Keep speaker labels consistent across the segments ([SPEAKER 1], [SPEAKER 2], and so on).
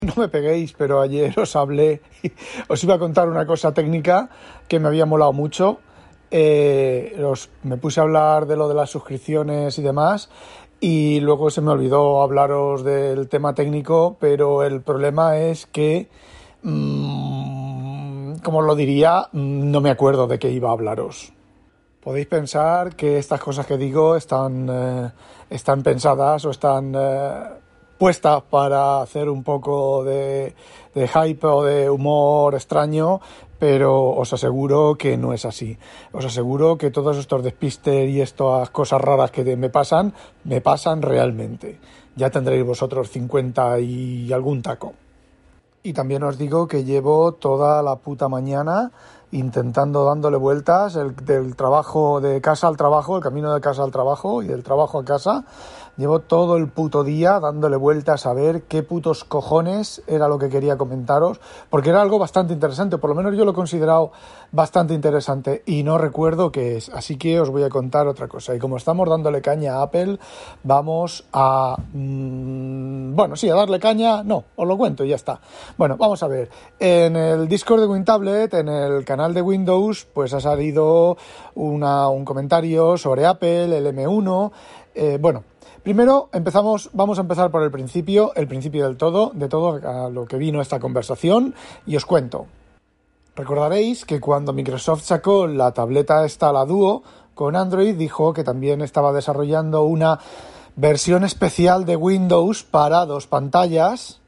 [SPEAKER 1] No me peguéis, pero ayer os hablé, os iba a contar una cosa técnica que me había molado mucho. Eh, me puse a hablar de lo de las suscripciones y demás y luego se me olvidó hablaros del tema técnico, pero el problema es que, mm, como lo diría, mm, no me acuerdo de qué iba a hablaros. Podéis pensar que estas cosas que digo están, eh, están pensadas o están eh, puestas para hacer un poco de, de hype o de humor extraño, pero os aseguro que no es así. Os aseguro que todos estos despistes y estas cosas raras que me pasan, me pasan realmente. Ya tendréis vosotros 50 y algún taco. Y también os digo que llevo toda la puta mañana intentando dándole vueltas el, del trabajo de casa al trabajo, el camino de casa al trabajo y del trabajo a casa Llevo todo el puto día dándole vueltas a ver qué putos cojones era lo que quería comentaros, porque era algo bastante interesante, por lo menos yo lo he considerado bastante interesante y no recuerdo qué es, así que os voy a contar otra cosa. Y como estamos dándole caña a Apple, vamos a... Mmm, bueno, sí, a darle caña, no, os lo cuento y ya está. Bueno, vamos a ver, en el Discord de WinTablet, en el canal de Windows, pues ha salido una, un comentario sobre Apple, el M1, eh, bueno, Primero empezamos, vamos a empezar por el principio, el principio del todo, de todo a lo que vino esta conversación, y os cuento. Recordaréis que cuando Microsoft sacó la tableta esta, la Duo, con Android, dijo que también estaba desarrollando una versión especial de Windows para dos pantallas,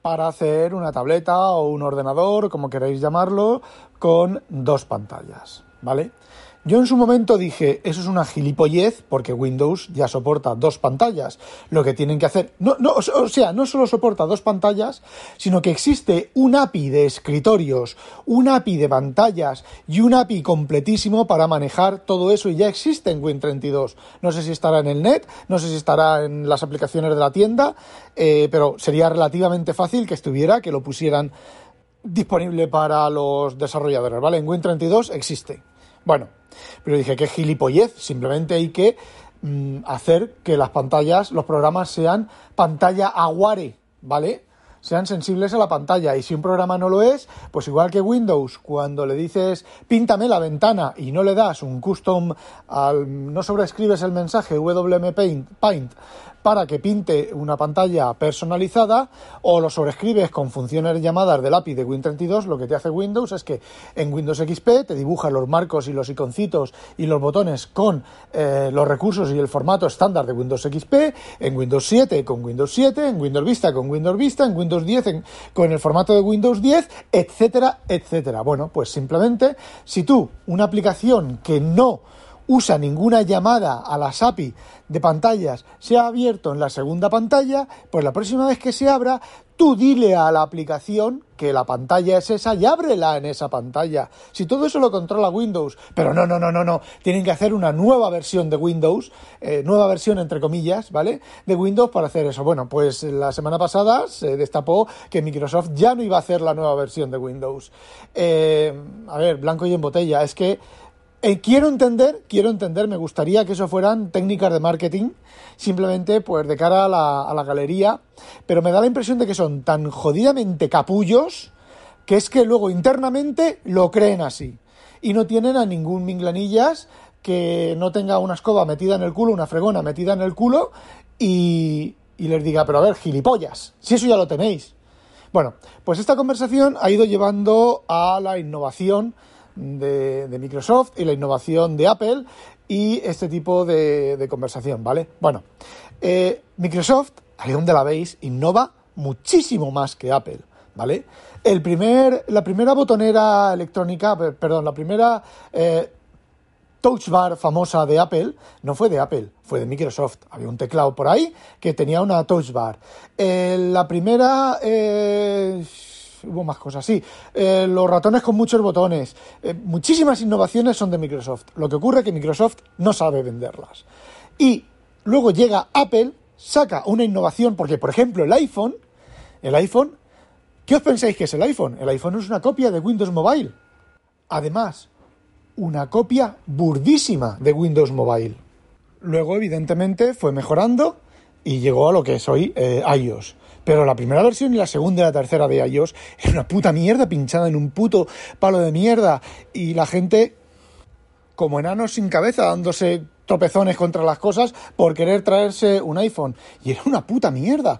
[SPEAKER 1] para hacer una tableta o un ordenador, como queréis llamarlo, con dos pantallas, ¿vale? Yo en su momento dije, eso es una gilipollez porque Windows ya soporta dos pantallas. Lo que tienen que hacer, no, no, o sea, no solo soporta dos pantallas, sino que existe un API de escritorios, un API de pantallas y un API completísimo para manejar todo eso y ya existe en Win32. No sé si estará en el net, no sé si estará en las aplicaciones de la tienda, eh, pero sería relativamente fácil que estuviera, que lo pusieran disponible para los desarrolladores, ¿vale? En Win32 existe. Bueno, pero dije que gilipollez, simplemente hay que mm, hacer que las pantallas, los programas sean pantalla aguare, ¿vale? Sean sensibles a la pantalla y si un programa no lo es, pues igual que Windows, cuando le dices píntame la ventana y no le das un custom al no sobrescribes el mensaje WM Paint para que pinte una pantalla personalizada o lo sobrescribes con funciones llamadas del API de Win32, lo que te hace Windows es que en Windows XP te dibuja los marcos y los iconcitos y los botones con eh, los recursos y el formato estándar de Windows XP, en Windows 7 con Windows 7, en Windows Vista con Windows Vista, en Windows 10 con el formato de Windows 10, etcétera, etcétera. Bueno, pues simplemente si tú una aplicación que no usa ninguna llamada a las API de pantallas se ha abierto en la segunda pantalla, pues la próxima vez que se abra, tú dile a la aplicación que la pantalla es esa y ábrela en esa pantalla. Si todo eso lo controla Windows, pero no, no, no, no, no, tienen que hacer una nueva versión de Windows, eh, nueva versión entre comillas, ¿vale? De Windows para hacer eso. Bueno, pues la semana pasada se destapó que Microsoft ya no iba a hacer la nueva versión de Windows. Eh, a ver, blanco y en botella, es que eh, quiero entender, quiero entender, me gustaría que eso fueran técnicas de marketing, simplemente pues de cara a la, a la galería, pero me da la impresión de que son tan jodidamente capullos que es que luego internamente lo creen así y no tienen a ningún minglanillas que no tenga una escoba metida en el culo, una fregona metida en el culo y, y les diga, pero a ver, gilipollas, si eso ya lo tenéis. Bueno, pues esta conversación ha ido llevando a la innovación de, Microsoft y la innovación de Apple y este tipo de, conversación, ¿vale? Bueno, eh, Microsoft, ahí donde la veis, innova muchísimo más que Apple, ¿vale? El primer, la primera botonera electrónica, perdón, la primera eh, Touch Bar famosa de Apple no fue de Apple, fue de Microsoft. Había un teclado por ahí que tenía una Touch Bar. Eh, la primera... hubo más cosas, sí. Eh, los ratones con muchos botones. muchísimas innovaciones son de Microsoft. Lo que ocurre es que Microsoft no sabe venderlas. Y luego llega Apple, saca una innovación, porque por ejemplo el iPhone, el iPhone, ¿qué os pensáis que es el iPhone? El iPhone es una copia de Windows Mobile. Además, una copia burdísima de Windows Mobile. Luego, evidentemente, fue mejorando y llegó a lo que es hoy eh, iOS. Pero la primera versión y la segunda y la tercera de iOS era una puta mierda pinchada en un puto palo de mierda. Y la gente, como enanos sin cabeza, dándose tropezones contra las cosas por querer traerse un iPhone. Y era una puta mierda.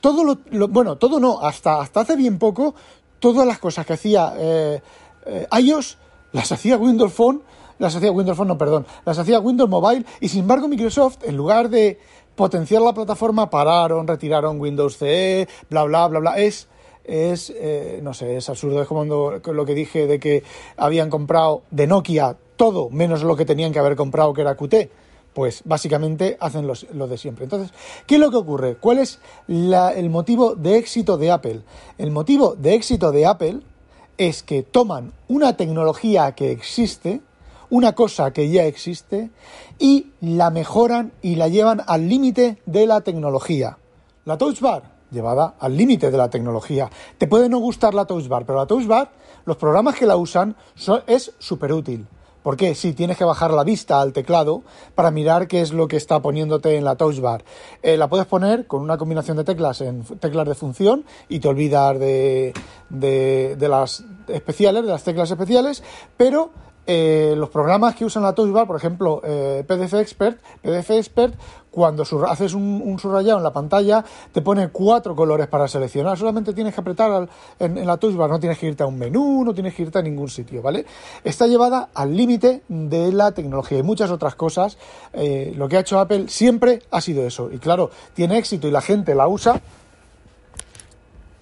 [SPEAKER 1] Todo lo, bueno, todo no, hasta, hasta hace bien poco, todas las cosas que hacía eh, eh, iOS las hacía Windows Phone, las hacía Windows Phone, no, perdón, las hacía Windows Mobile y sin embargo Microsoft, en lugar de potenciar la plataforma, pararon, retiraron Windows CE, bla, bla, bla, bla. Es, es eh, no sé, es absurdo. Es como lo que dije de que habían comprado de Nokia todo menos lo que tenían que haber comprado, que era QT. Pues básicamente hacen lo de siempre. Entonces, ¿qué es lo que ocurre? ¿Cuál es el motivo de éxito de Apple? El motivo de éxito de Apple es que toman una tecnología que existe, una cosa que ya existe, y la mejoran y la llevan al límite de la tecnología. La Touch Bar, llevada al límite de la tecnología. Te puede no gustar la Touch Bar, pero la Touch Bar, los programas que la usan, es súper útil. ¿Por qué? Sí, tienes que bajar la vista al teclado para mirar qué es lo que está poniéndote en la touch bar. Eh, la puedes poner con una combinación de teclas en teclas de función y te olvidas de, de las especiales, de las teclas especiales, pero eh, los programas que usan la Touch por ejemplo, eh, PDF Expert, PDF Expert, cuando haces un, subrayado en la pantalla, te pone cuatro colores para seleccionar. Solamente tienes que apretar en, la Touch Bar, no tienes que irte a un menú, no tienes que irte a ningún sitio, ¿vale? Está llevada al límite de la tecnología y muchas otras cosas. Eh, lo que ha hecho Apple siempre ha sido eso. Y claro, tiene éxito y la gente la usa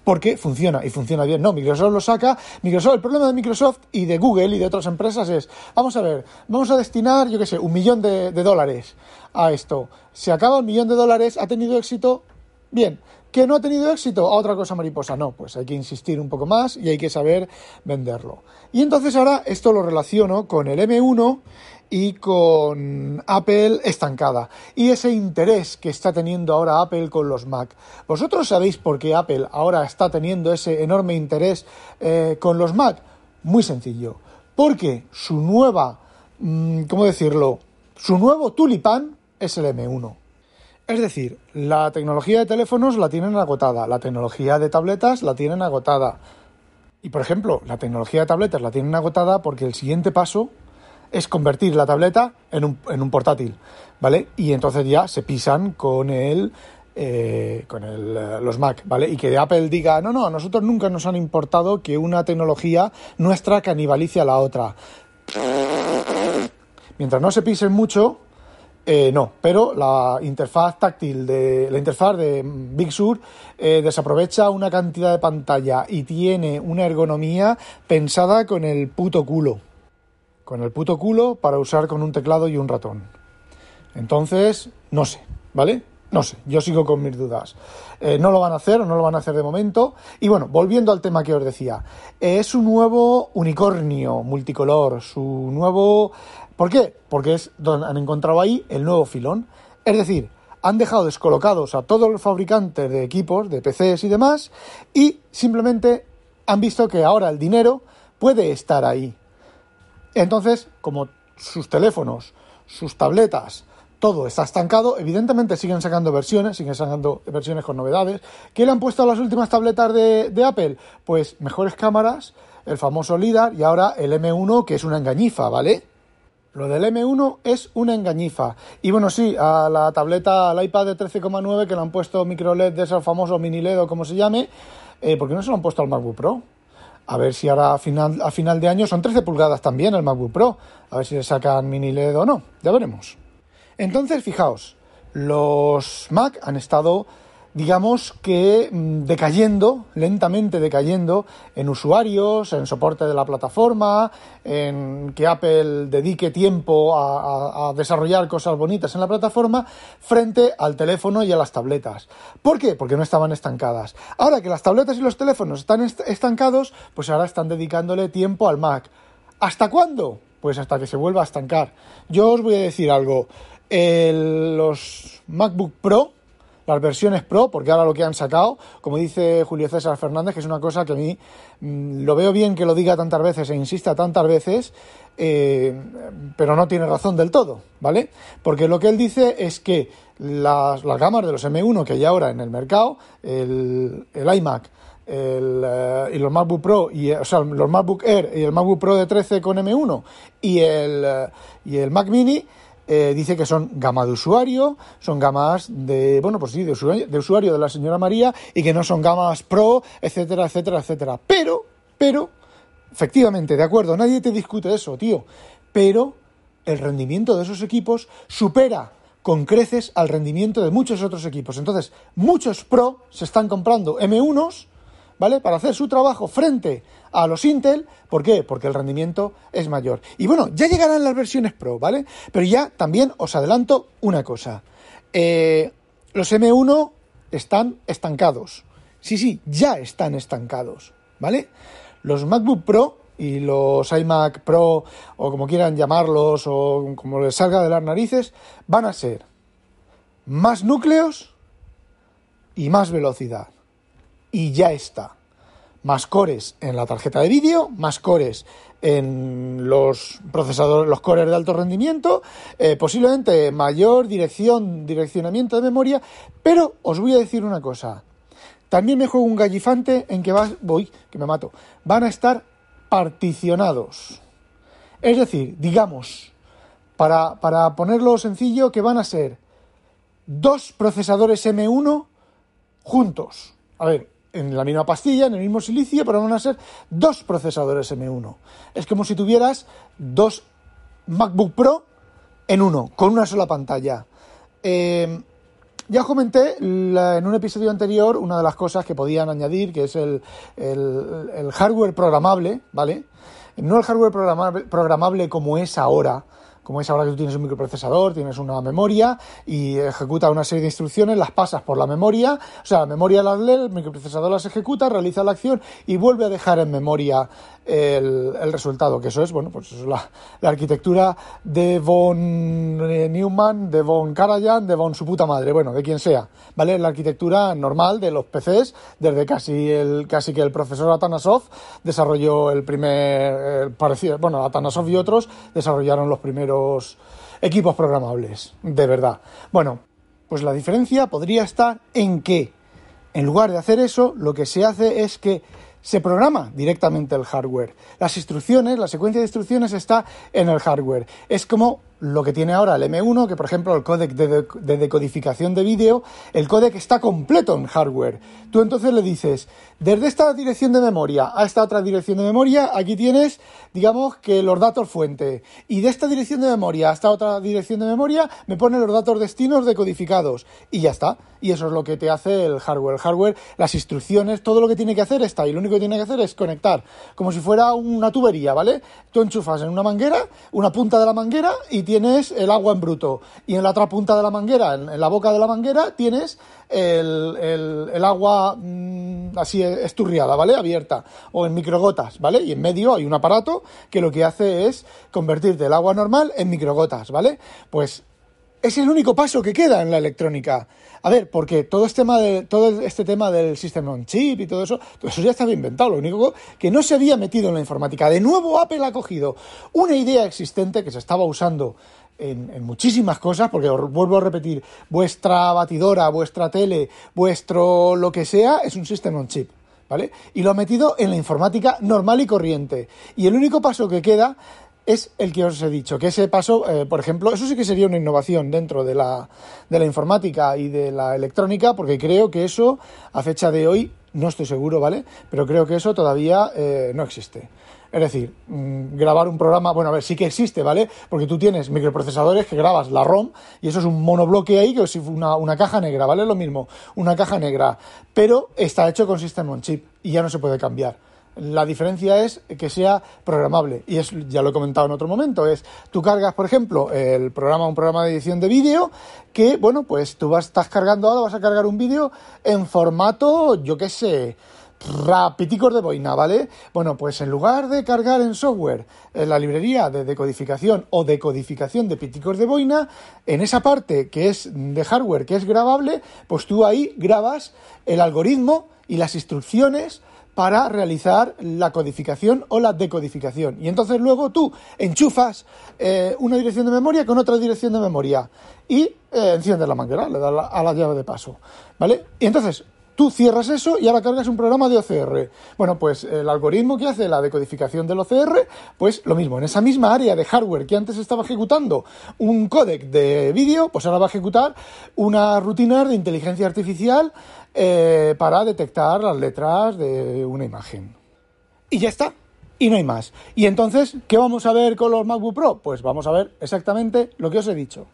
[SPEAKER 1] porque funciona y funciona bien. No, Microsoft lo saca. Microsoft, el problema de Microsoft y de Google y de otras empresas es, vamos a ver, vamos a destinar, yo qué sé, un millón de, dólares a esto. Se acaba el millón de dólares, ha tenido éxito, bien. ¿Que no ha tenido éxito? A otra cosa mariposa. No, pues hay que insistir un poco más y hay que saber venderlo. Y entonces ahora esto lo relaciono con el M1 y con Apple estancada. Y ese interés que está teniendo ahora Apple con los Mac. ¿Vosotros sabéis por qué Apple ahora está teniendo ese enorme interés eh, con los Mac? Muy sencillo. Porque su nueva, mm, ¿cómo decirlo? Su nuevo tulipán es el M1. Es decir, la tecnología de teléfonos la tienen agotada, la tecnología de tabletas la tienen agotada. Y por ejemplo, la tecnología de tabletas la tienen agotada porque el siguiente paso es convertir la tableta en un, en un portátil, ¿vale? Y entonces ya se pisan con el eh, con el, eh, los Mac, ¿vale? Y que Apple diga, no, no, a nosotros nunca nos han importado que una tecnología nuestra canibalice a la otra. Mientras no se pisen mucho, eh, no, pero la interfaz táctil de la interfaz de Big Sur desaprovecha una cantidad de pantalla y tiene una ergonomía pensada con el puto culo con el puto culo para usar con un teclado y un ratón. Entonces, no sé, ¿vale? No sé, yo sigo con mis dudas. Eh, no lo van a hacer no lo van a hacer de momento. Y bueno, volviendo al tema que os decía, es un nuevo unicornio multicolor, su nuevo... ¿Por qué? Porque es donde han encontrado ahí el nuevo filón. Es decir, han dejado descolocados a todos los fabricantes de equipos, de PCs y demás, y simplemente han visto que ahora el dinero puede estar ahí. Entonces, como sus teléfonos, sus tabletas, todo está estancado, evidentemente siguen sacando versiones, siguen sacando versiones con novedades. ¿Qué le han puesto a las últimas tabletas de, Apple? Pues mejores cámaras, el famoso LIDAR y ahora el M1 que es una engañifa, ¿vale? Lo del M1 es una engañifa. Y bueno, sí, a la tableta, al iPad de 13,9 que le han puesto micro LED de ese famoso mini LED o como se llame, eh, ¿por qué no se lo han puesto al MacBook Pro? A ver si ahora a final, a final de año son 13 pulgadas también el MacBook Pro. A ver si le sacan mini LED o no. Ya veremos. Entonces, fijaos, los Mac han estado digamos que mm, decayendo, lentamente decayendo en usuarios, en soporte de la plataforma, en que Apple dedique tiempo a, desarrollar cosas bonitas en la plataforma frente al teléfono y a las tabletas. ¿Por qué? Porque no estaban estancadas. Ahora que las tabletas y los teléfonos están estancados, pues ahora están dedicándole tiempo al Mac. ¿Hasta cuándo? Pues hasta que se vuelva a estancar. Yo os voy a decir algo. los MacBook Pro las versiones Pro, porque ahora lo que han sacado, como dice Julio César Fernández, que es una cosa que a mí mm, lo veo bien que lo diga tantas veces e insista tantas veces, eh, pero no tiene razón del todo, ¿vale? Porque lo que él dice es que las, gamas de los M1 que hay ahora en el mercado, el, iMac, el, eh, y los MacBook Pro, y, o sea, los MacBook Air y el MacBook Pro de 13 con M1 y el, eh, y el Mac Mini, eh, dice que son gama de usuario, son gamas de, bueno, pues sí, de usuario, de usuario de la señora María y que no son gamas pro, etcétera, etcétera, etcétera. Pero, pero, efectivamente, de acuerdo, nadie te discute eso, tío. Pero el rendimiento de esos equipos supera con creces al rendimiento de muchos otros equipos. Entonces, muchos pro se están comprando M1s ¿vale? Para hacer su trabajo frente a los Intel. ¿Por qué? Porque el rendimiento es mayor. Y bueno, ya llegarán las versiones Pro, ¿vale? Pero ya también os adelanto una cosa. Eh, los M1 están estancados. Sí, sí, ya están estancados, ¿vale? Los MacBook Pro y los iMac Pro, o como quieran llamarlos, o como les salga de las narices, van a ser más núcleos y más velocidad y ya está. Más cores en la tarjeta de vídeo, más cores en los procesadores, los cores de alto rendimiento, eh, posiblemente mayor dirección, direccionamiento de memoria, pero os voy a decir una cosa. También me juego un gallifante en que va, voy, que me mato, van a estar particionados. Es decir, digamos, para, para ponerlo sencillo, que van a ser dos procesadores M1 juntos. A ver, en la misma pastilla, en el mismo silicio, pero van a ser dos procesadores M1. Es como si tuvieras dos MacBook Pro en uno, con una sola pantalla. Eh, ya comenté en un episodio anterior una de las cosas que podían añadir, que es el, hardware programable, ¿vale? No el hardware programable como es ahora, como es ahora que tú tienes un microprocesador, tienes una memoria y ejecuta una serie de instrucciones, las pasas por la memoria, o sea, la memoria las lee, el microprocesador las ejecuta, realiza la acción y vuelve a dejar en memoria el, resultado, que eso es, bueno, pues es la, arquitectura de von eh, Neumann, de von Karajan, de von su puta madre, bueno, de quien sea, ¿vale? La arquitectura normal de los PCs, desde casi el, casi que el profesor Atanasov desarrolló el primer, parecido, bueno, Atanasov y otros desarrollaron los primeros equipos programables, de verdad. Bueno, pues la diferencia podría estar en que, en lugar de hacer eso, lo que se hace es que se programa directamente el hardware. Las instrucciones, la secuencia de instrucciones está en el hardware. Es como lo que tiene ahora el M1, que por ejemplo el códec de, decodificación de vídeo, el códec está completo en hardware. Tú entonces le dices, desde esta dirección de memoria a esta otra dirección de memoria, aquí tienes, digamos, que los datos fuente. Y de esta dirección de memoria a esta otra dirección de memoria, me pone los datos destinos decodificados. Y ya está. Y eso es lo que te hace el hardware. El hardware, las instrucciones, todo lo que tiene que hacer está. Y lo único que tiene que hacer es conectar, como si fuera una tubería, ¿vale? Tú enchufas en una manguera, una punta de la manguera y tienes el agua en bruto. Y en la otra punta de la manguera, en, la boca de la manguera, tienes el, agua mm, así esturriada, ¿vale? Abierta. O en microgotas, ¿vale? Y en medio hay un aparato que lo que hace es convertirte el agua normal en microgotas, ¿vale? Pues es el único paso que queda en la electrónica. A ver, porque todo este tema, de, todo este tema del sistema on chip y todo eso, todo eso ya estaba inventado. Lo único que no se había metido en la informática. De nuevo, Apple ha cogido una idea existente que se estaba usando en, muchísimas cosas, porque os vuelvo a repetir, vuestra batidora, vuestra tele, vuestro lo que sea, es un sistema on chip. ¿Vale? Y lo ha metido en la informática normal y corriente. Y el único paso que queda es el que os he dicho, que ese paso, eh, por ejemplo, eso sí que sería una innovación dentro de la, de la informática y de la electrónica, porque creo que eso, a fecha de hoy, no estoy seguro, ¿vale? Pero creo que eso todavía eh, no existe. Es decir, mm, grabar un programa, bueno, a ver, sí que existe, ¿vale? Porque tú tienes microprocesadores que grabas la ROM y eso es un monobloque ahí que es una, una caja negra, ¿vale? Lo mismo, una caja negra, pero está hecho con System on Chip y ya no se puede cambiar. La diferencia es que sea programable y es ya lo he comentado en otro momento, es tú cargas, por ejemplo, el programa un programa de edición de vídeo que bueno, pues tú vas estás cargando ahora vas a cargar un vídeo en formato, yo qué sé, rapiticos de boina, ¿vale? Bueno, pues en lugar de cargar en software en la librería de decodificación o decodificación de piticos de boina, en esa parte que es de hardware que es grabable, pues tú ahí grabas el algoritmo y las instrucciones para realizar la codificación o la decodificación. Y entonces luego tú enchufas eh, una dirección de memoria con otra dirección de memoria y eh, enciendes la manguera, le das a la llave de paso. ¿Vale? Y entonces Tú cierras eso y ahora cargas un programa de OCR. Bueno, pues el algoritmo que hace la decodificación del OCR, pues lo mismo, en esa misma área de hardware que antes estaba ejecutando un códec de vídeo, pues ahora va a ejecutar una rutina de inteligencia artificial eh, para detectar las letras de una imagen. Y ya está. Y no hay más. Y entonces, ¿qué vamos a ver con los MacBook Pro? Pues vamos a ver exactamente lo que os he dicho.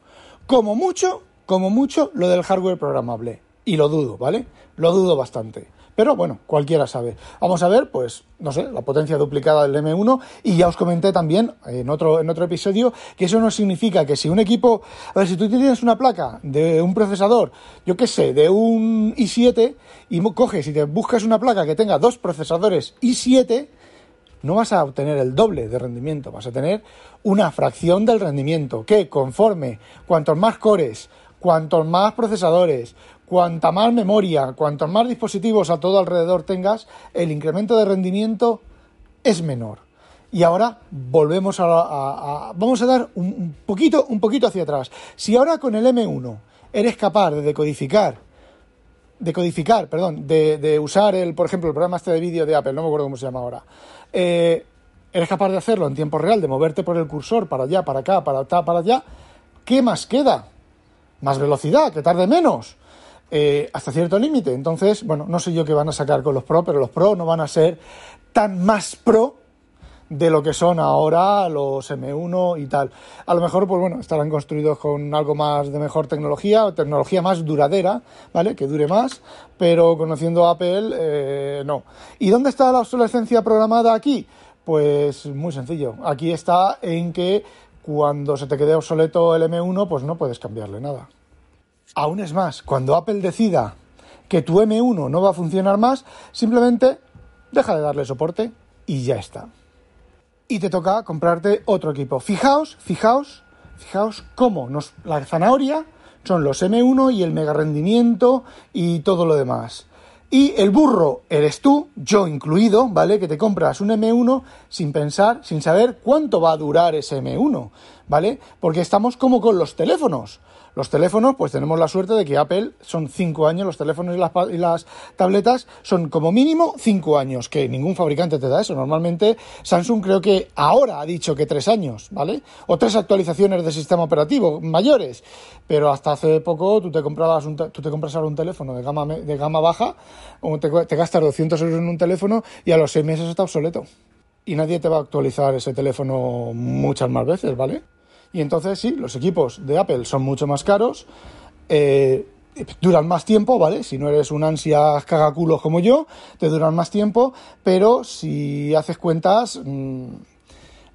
[SPEAKER 1] Como mucho, como mucho, lo del hardware programable. Y lo dudo, ¿vale? Lo dudo bastante. Pero bueno, cualquiera sabe. Vamos a ver, pues, no sé, la potencia duplicada del M1. Y ya os comenté también en otro, en otro episodio que eso no significa que si un equipo. A ver, si tú tienes una placa de un procesador, yo qué sé, de un i7, y coges y te buscas una placa que tenga dos procesadores i7, no vas a obtener el doble de rendimiento, vas a tener una fracción del rendimiento que conforme cuantos más cores, cuantos más procesadores, cuanta más memoria, cuantos más dispositivos a todo alrededor tengas, el incremento de rendimiento es menor. Y ahora volvemos a, vamos a dar un, poquito, un poquito hacia atrás. Si ahora con el M1 eres capaz de decodificar, decodificar, perdón, de, usar el, por ejemplo, el programa este de vídeo de Apple, no me acuerdo cómo se llama ahora, eh, eres capaz de hacerlo en tiempo real, de moverte por el cursor para allá, para acá, para acá, para allá, ¿qué más queda? Más velocidad, que tarde menos. Eh, hasta cierto límite. Entonces, bueno, no sé yo qué van a sacar con los Pro, pero los Pro no van a ser tan más Pro de lo que son ahora los M1 y tal. A lo mejor, pues bueno, estarán construidos con algo más de mejor tecnología, tecnología más duradera, ¿vale? Que dure más, pero conociendo Apple, eh, no. ¿Y dónde está la obsolescencia programada aquí? Pues muy sencillo. Aquí está en que cuando se te quede obsoleto el M1, pues no puedes cambiarle nada. Aún es más, cuando Apple decida que tu M1 no va a funcionar más, simplemente deja de darle soporte y ya está. Y te toca comprarte otro equipo. Fijaos, fijaos, fijaos cómo nos, la zanahoria son los M1 y el mega rendimiento y todo lo demás. Y el burro eres tú, yo incluido, ¿vale? Que te compras un M1 sin pensar, sin saber cuánto va a durar ese M1, ¿vale? Porque estamos como con los teléfonos. Los teléfonos, pues tenemos la suerte de que Apple son 5 años, los teléfonos y las, tabletas son como mínimo 5 años, que ningún fabricante te da eso. Normalmente Samsung creo que ahora ha dicho que 3 años, ¿vale? O 3 actualizaciones de sistema operativo mayores, pero hasta hace poco tú te comprabas un, tú te compras ahora un teléfono de gama, de gama baja, o te, gastas 200 euros en un teléfono y a los 6 meses está obsoleto. Y nadie te va a actualizar ese teléfono muchas más veces, ¿vale? Y entonces sí, los equipos de Apple son mucho más caros, eh, duran más tiempo, ¿vale? Si no eres un ansias cagaculos como yo, te duran más tiempo, pero si haces cuentas, mm,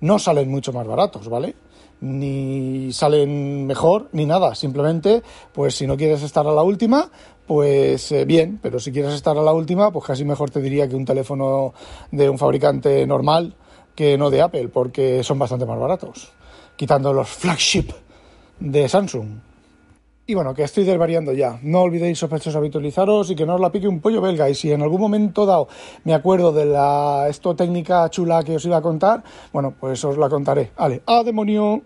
[SPEAKER 1] no salen mucho más baratos, ¿vale? Ni salen mejor, ni nada. Simplemente, pues si no quieres estar a la última, pues eh, bien, pero si quieres estar a la última, pues casi mejor te diría que un teléfono de un fabricante normal que no de Apple, porque son bastante más baratos quitando los flagship de Samsung. Y bueno, que estoy desvariando ya. No olvidéis, sospechosos, habitualizaros y que no os la pique un pollo belga. Y si en algún momento dado me acuerdo de la esto técnica chula que os iba a contar, bueno, pues os la contaré. Vale, ¡a demonio!